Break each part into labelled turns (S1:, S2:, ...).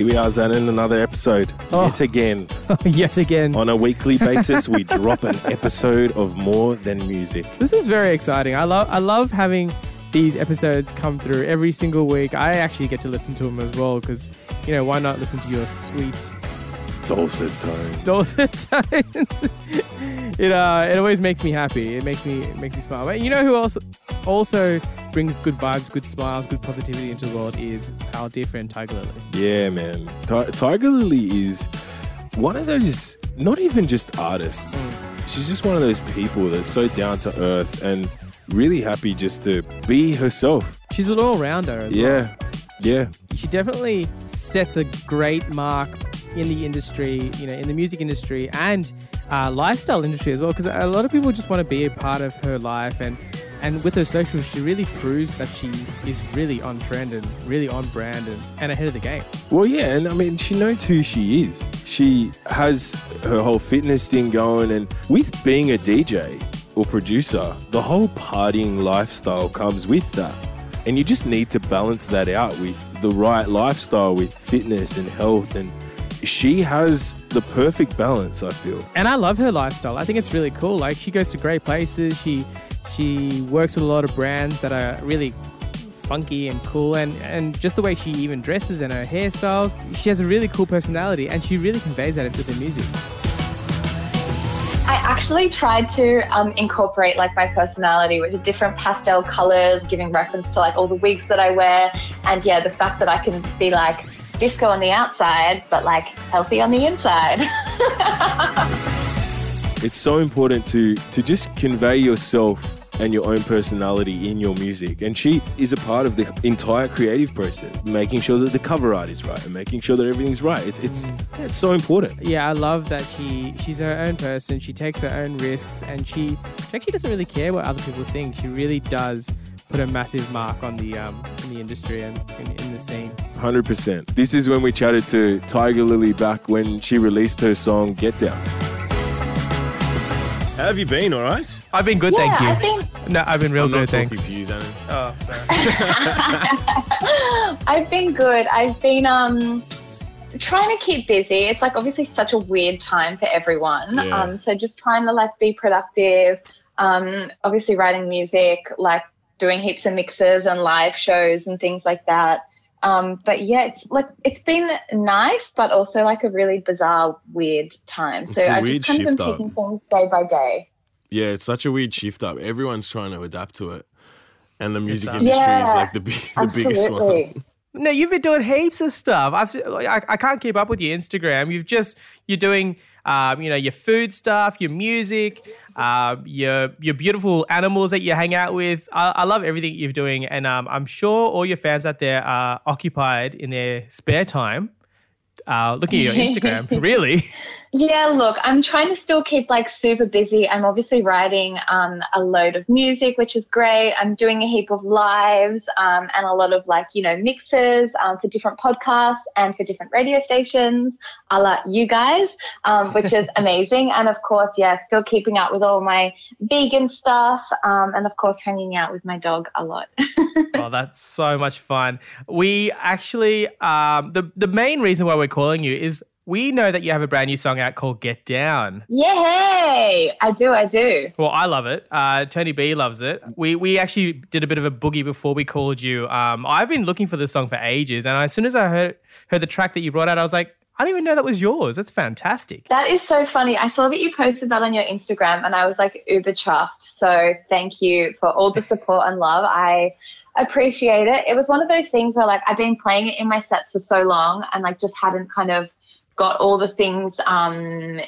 S1: Here we are, Zan, in another episode.
S2: Oh.
S1: Yet again.
S2: Yet again.
S1: On a weekly basis, we drop an episode of More Than Music.
S2: This is very exciting. I love I love having these episodes come through every single week. I actually get to listen to them as well because you know why not listen to your sweet
S1: Dulcet tones.
S2: dulcet tones. it uh it always makes me happy. It makes me it makes me smile. But you know who else also brings good vibes, good smiles, good positivity into the world is our dear friend Tiger Lily.
S1: Yeah, man. Ti- Tiger Lily is one of those, not even just artists. She's just one of those people that's so down to earth and really happy just to be herself.
S2: She's an all rounder as well.
S1: Yeah. Yeah.
S2: she definitely sets a great mark in the industry, you know, in the music industry and uh, lifestyle industry as well. Because a lot of people just want to be a part of her life, and and with her socials, she really proves that she is really on trend and really on brand and, and ahead of the game.
S1: Well, yeah, and I mean, she knows who she is. She has her whole fitness thing going, and with being a DJ or producer, the whole partying lifestyle comes with that. And you just need to balance that out with the right lifestyle, with fitness and health. And she has the perfect balance, I feel.
S2: And I love her lifestyle. I think it's really cool. Like she goes to great places. She she works with a lot of brands that are really funky and cool and and just the way she even dresses and her hairstyles she has a really cool personality and she really conveys that into the music
S3: I actually tried to um, incorporate like my personality with different pastel colors, giving reference to like all the wigs that I wear, and yeah, the fact that I can be like disco on the outside, but like healthy on the inside.
S1: It's so important to to just convey yourself and your own personality in your music. And she is a part of the entire creative process, making sure that the cover art is right and making sure that everything's right. It's it's it's so important.
S2: yeah i love that she she's her own person she takes her own risks and she, she actually doesn't really care what other people think she really does put a massive mark on the um in the industry and in, in the scene
S1: 100%. This is when we chatted to Tiger Lily back when she released her song Get Down. How have you been, all right?
S2: i've been good
S3: yeah,
S2: thank you
S3: I think
S2: no i've been real
S1: I'm
S2: good
S1: not talking
S2: thanks
S1: to you, Zanin.
S2: oh sorry
S3: I've been good. I've been um trying to keep busy. It's like obviously such a weird time for everyone.
S1: Yeah.
S3: Um, so just trying to like be productive. Um, obviously writing music, like doing heaps of mixes and live shows and things like that. Um, but yeah, it's like it's been nice, but also like a really bizarre, weird time. So
S4: It's a
S3: I
S4: weird
S3: just kind of been taking things day by day.
S4: Yeah, it's such a weird shift up. Everyone's trying to adapt to it, and the music industry is like the, big, the biggest one.
S2: No, you've been doing heaps of stuff. I've I, I can't keep up with your Instagram. You've just you're doing um, you know your food stuff, your music, um, your your beautiful animals that you hang out with. I, I love everything you're doing, and um, I'm sure all your fans out there are occupied in their spare time uh, looking at your Instagram. really?
S3: Yeah, look, I'm trying to still keep like super busy. I'm obviously writing um, a load of music, which is great. I'm doing a heap of lives um, and a lot of like, you know, mixes um, for different podcasts and for different radio stations, a la you guys, um, which is amazing. And of course, yeah, still keeping up with all my vegan stuff um, and of course, hanging out with my dog a lot.
S2: oh, that's so much fun. We actually, um, the the main reason why we're calling you is we know that you have a brand new song out called "Get Down."
S3: Yay! I do, I do.
S2: Well, I love it. Uh, Tony B loves it. We we actually did a bit of a boogie before we called you. Um, I've been looking for this song for ages, and as soon as I heard heard the track that you brought out, I was like, I didn't even know that was yours. That's fantastic.
S3: That is so funny. I saw that you posted that on your Instagram and I was like uber chuffed. So thank you for all the support and love. I appreciate it. It was one of those things where like I've been playing it in my sets for so long and like just hadn't kind of got all the things um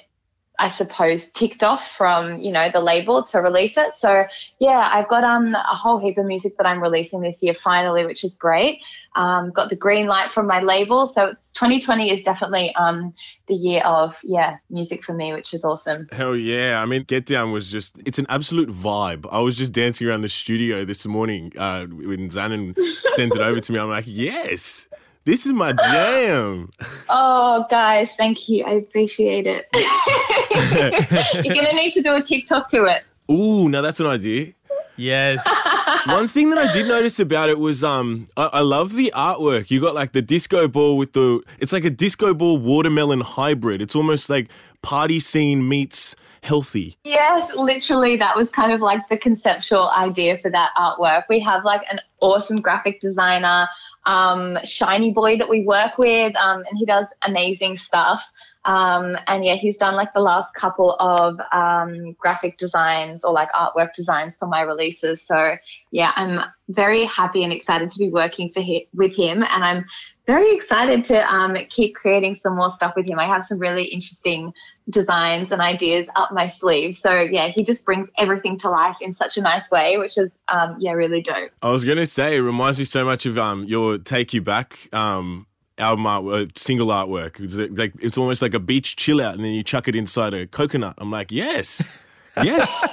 S3: I suppose ticked off from you know the label to release it. So yeah, I've got um a whole heap of music that I'm releasing this year finally, which is great. Um, got the green light from my label, so it's 2020 is definitely um the year of yeah music for me, which is awesome.
S4: Hell yeah. I mean, Get Down was just, it's an absolute vibe. I was just dancing around the studio this morning uh, when Zanin sent it over to me. I'm like, yes, this is my jam.
S3: Oh, guys, thank you. I appreciate it. You're gonna need to do a TikTok to it.
S4: Ooh, now that's an idea.
S2: Yes.
S4: One thing that I did notice about it was um I, I love the artwork. You got like the disco ball with the it's like a disco ball watermelon hybrid. It's almost like party scene meets healthy.
S3: Yes, literally, that was kind of like the conceptual idea for that artwork. We have like an awesome graphic designer, um, Shiny Boy, that we work with, um, and he does amazing stuff. Um, and yeah, he's done like the last couple of um, graphic designs or like artwork designs for my releases. So yeah, I'm very happy and excited to be working for hi- with him, and I'm very excited to um, keep creating some more stuff with him. I have some really interesting designs and ideas up my sleeve. So yeah, he just brings everything to life in such a nice way, which is um, yeah, really dope.
S4: I was gonna say it reminds me so much of um your Take You Back um album art, uh, single artwork. It's like it's almost like a beach chill out, and then you chuck it inside a coconut. I'm like, yes, yes.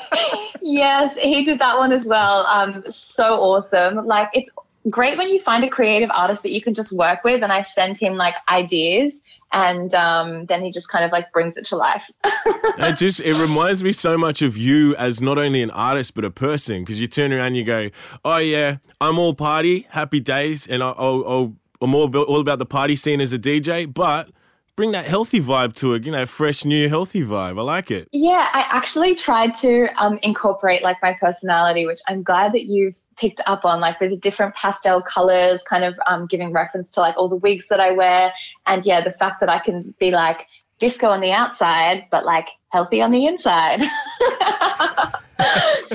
S3: yes, he did that one as well. Um, so awesome. Like it's great when you find a creative artist that you can just work with. And I send him like ideas, and um, then he just kind of like brings it to life.
S4: it just it reminds me so much of you as not only an artist but a person because you turn around and you go, oh yeah, I'm all party, happy days, and I'll, I'll, I'm all about, all about the party scene as a DJ, but bring that healthy vibe to it, you know, fresh, new, healthy vibe. I like it.
S3: Yeah, I actually tried to um, incorporate like my personality, which I'm glad that you've picked up on, like with the different pastel colors, kind of um, giving reference to like all the wigs that I wear. And yeah, the fact that I can be like disco on the outside, but like healthy on the inside.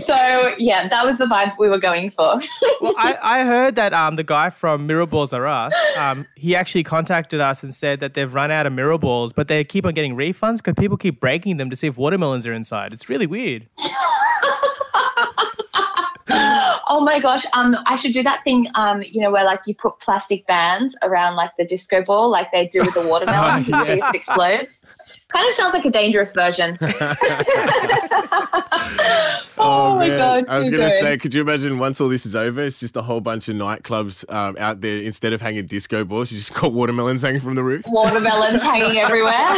S3: so yeah, that was the vibe we were going for.
S2: well, I, I heard that um, the guy from Mirror Balls Are Us, um, he actually contacted us and said that they've run out of mirror balls, but they keep on getting refunds because people keep breaking them to see if watermelons are inside. It's really weird.
S3: Oh my gosh, um, I should do that thing, um, you know, where like you put plastic bands around like the disco ball, like they do with the watermelon, oh, yes. it explodes. Kind of sounds like a dangerous version. oh, oh, my god!
S4: I was going to say, could you imagine once all this is over, it's just a whole bunch of nightclubs um, out there. Instead of hanging disco balls, you just got watermelons hanging from the roof.
S3: Watermelons hanging everywhere.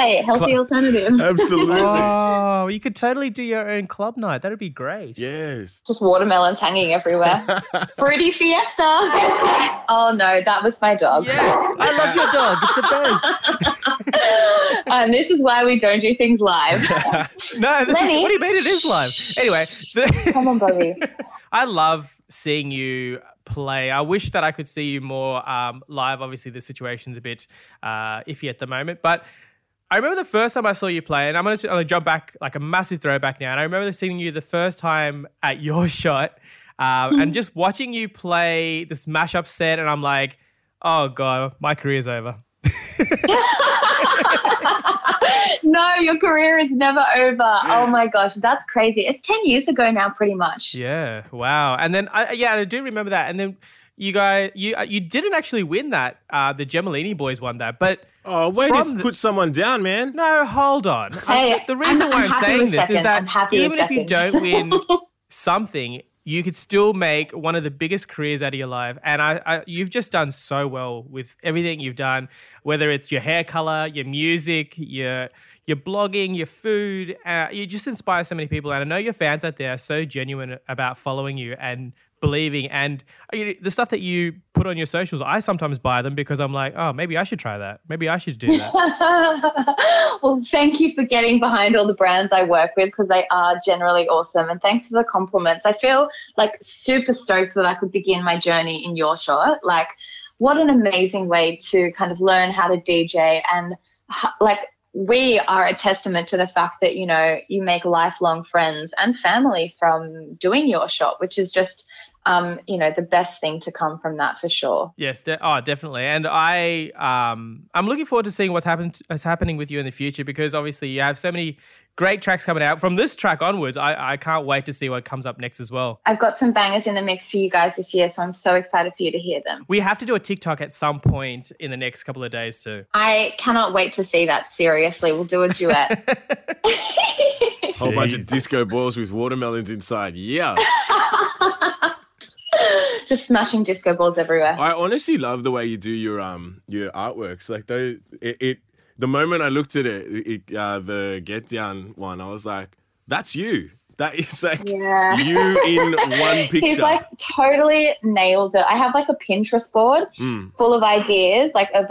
S3: Hey, healthy alternative.
S4: Absolutely.
S2: Oh, you could totally do your own club night. That'd be great.
S4: Yes.
S3: Just watermelons hanging everywhere. Fruity fiesta. oh no, that was my dog.
S2: Yes, I love your dog. It's the best
S3: and this is why we don't do things live.
S2: no, this Lenny. is, what do you mean it is live? Anyway,
S3: the, come on, Bobby.
S2: I love seeing you play. I wish that I could see you more um, live. Obviously, the situation's a bit uh, iffy at the moment, but. I remember the first time I saw you play, and I'm going to jump back like a massive throwback now. And I remember seeing you the first time at your shot, um, and just watching you play this mashup set, and I'm like, oh god, my career's over.
S3: no, your career is never over. Oh my gosh, that's crazy. It's 10 years ago now, pretty much.
S2: Yeah, wow. And then, I, yeah, I do remember that. And then you guys, you uh, you didn't actually win that. Uh, the Gemellini boys won that, but.
S4: Oh, wait to the, put someone down, man.
S2: No, hold on.
S3: Hey,
S2: I, the reason
S3: I'm,
S2: why
S3: I'm,
S2: I'm saying this
S3: second.
S2: is that even if
S3: you
S2: don't win something, you could still make one of the biggest careers out of your life. And I, I, you've just done so well with everything you've done, whether it's your hair color, your music, your your blogging, your food. Uh, you just inspire so many people. And I know your fans out there are so genuine about following you and believing and uh, you know, the stuff that you put on your socials i sometimes buy them because i'm like oh maybe i should try that. Maybe i should do
S3: that. Well thank you for getting behind all the brands i work with because they are generally awesome and thanks for the compliments. I feel like super stoked that i could begin my journey in your shot like what an amazing way to kind of learn how to dj and like we are a testament to the fact that you know you make lifelong friends and family from doing your shop which is just um, you know, the best thing to come from that for sure.
S2: Yes, de- oh, definitely. And I, um, I'm looking forward to seeing what's happened, what's happening with you in the future because obviously you have so many great tracks coming out from this track onwards. I, I can't wait to see what comes up next as well.
S3: I've got some bangers in the mix for you guys this year, so I'm so excited for you to hear them.
S2: We have to do a TikTok at some point in the next couple of days too.
S3: I cannot wait to see that. Seriously, we'll do a duet.
S4: Whole bunch of disco balls with watermelons inside. Yeah.
S3: just smashing disco balls everywhere.
S4: I honestly love the way you do your um your artworks. Like though it, it the moment I looked at it, it uh, the Get Down one, I was like, that's you. That is like
S3: Yeah.
S4: you in one picture.
S3: He's like totally nailed it. I have like a Pinterest board
S4: Mm.
S3: full of ideas, like of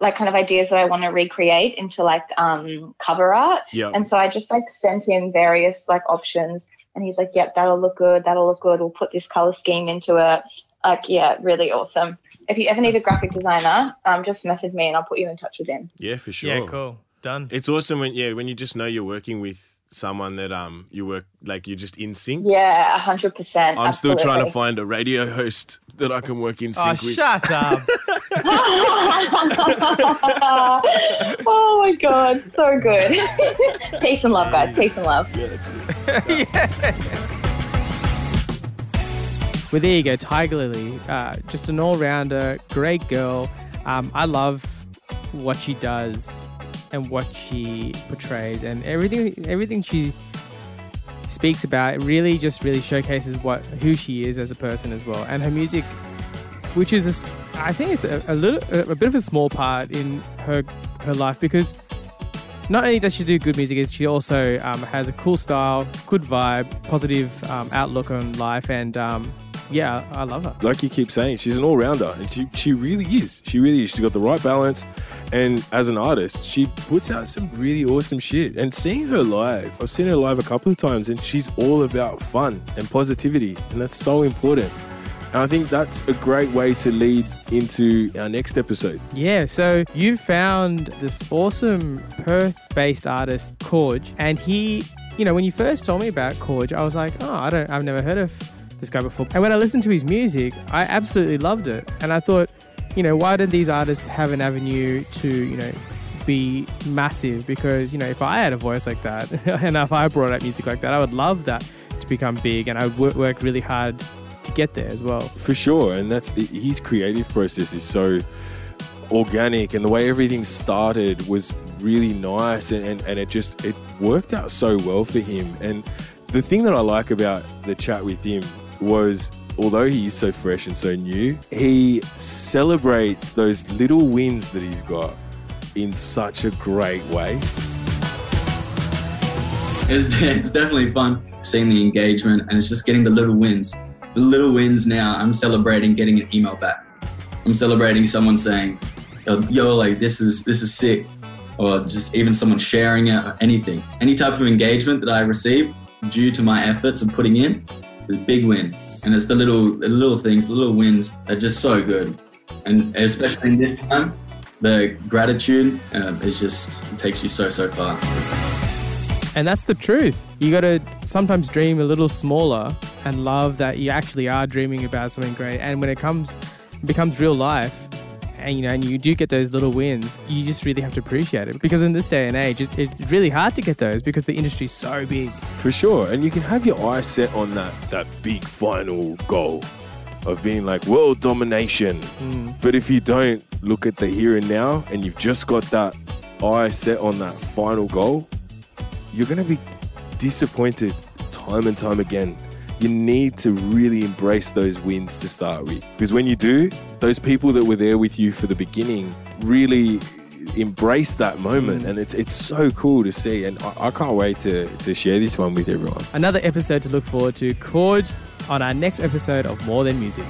S3: like kind of ideas that I want to recreate into like um cover art.
S4: Yeah.
S3: And so I just like sent him various like options and he's like, Yep, that'll look good, that'll look good. We'll put this color scheme into it. Like, yeah, really awesome. If you ever need a graphic designer, um, just message me and I'll put you in touch with them.
S4: yeah, for sure.
S2: Yeah, cool. Done.
S4: It's awesome when yeah when you just know you're working with someone that um you work like you're just in sync.
S3: Yeah, a hundred percent.
S4: I'm still trying to find a radio host that I can work in
S2: Oh,
S4: sync with.
S2: shut up.
S3: oh my god, so good. Peace and love, guys. Peace and love.
S4: Yeah, that's it.
S2: Well, there you go, Tiger Lily. Uh, just an all rounder, great girl. Um, I love what she does and what she portrays, and everything. Everything she speaks about really just really showcases what who she is as a person as well, and her music, which is a I think it's a, a little a, a bit of a small part in her her life because not only does she do good music, she also um, has a cool style, good vibe, positive um, outlook on life, and um, yeah, I love her.
S1: like you keep saying, she's an all rounder, and she she really is. She really is. She's got the right balance, and as an artist, she puts out some really awesome shit. And seeing her live, I've seen her live a couple of times, and she's all about fun and positivity, and that's so important. And I think that's a great way to lead into our next episode.
S2: Yeah, so you found this awesome Perth-based artist, Corge, and he, you know, when you first told me about Corge, I was like, oh, I don't, I've never heard of this guy before. And when I listened to his music, I absolutely loved it, and I thought, you know, why did these artists have an avenue to, you know, be massive? Because you know, if I had a voice like that, and if I brought out music like that, I would love that to become big, and I would work, work really hard to get there as well.
S1: For sure, and that's his creative process is so organic, and the way everything started was really nice, and, and, and it just it worked out so well for him. And the thing that I like about the chat with him was, although he is so fresh and so new, he celebrates those little wins that he's got in such a great way.
S5: It's, it's definitely fun seeing the engagement and it's just getting the little wins. The little wins now, I'm celebrating getting an email back. I'm celebrating someone saying, yo, yo, like this is this is sick. Or just even someone sharing it or anything. Any type of engagement that I receive due to my efforts of putting in a big win. And it's the little the little things, the little wins are just so good. And especially in this time, the gratitude uh, is just it takes you so so far.
S2: And that's the truth. You got to sometimes dream a little smaller and love that you actually are dreaming about something great. And when it comes, becomes real life, and you know, and you do get those little wins, you just really have to appreciate it. Because in this day and age, it, it's really hard to get those because the industry's so big.
S1: For sure. And you can have your eyes set on that that big final goal of being like world domination. Hmm. But if you don't look at the here and now and you've just got that eye set on that final goal, you're going to be disappointed time and time again. You need to really embrace those wins to start with. Because when you do, those people that were there with you for the beginning really embrace that moment mm. and it's it's so cool to see and I, I can't wait to, to share this one with everyone.
S2: Another episode to look forward to. Corge on our next episode of More Than Music.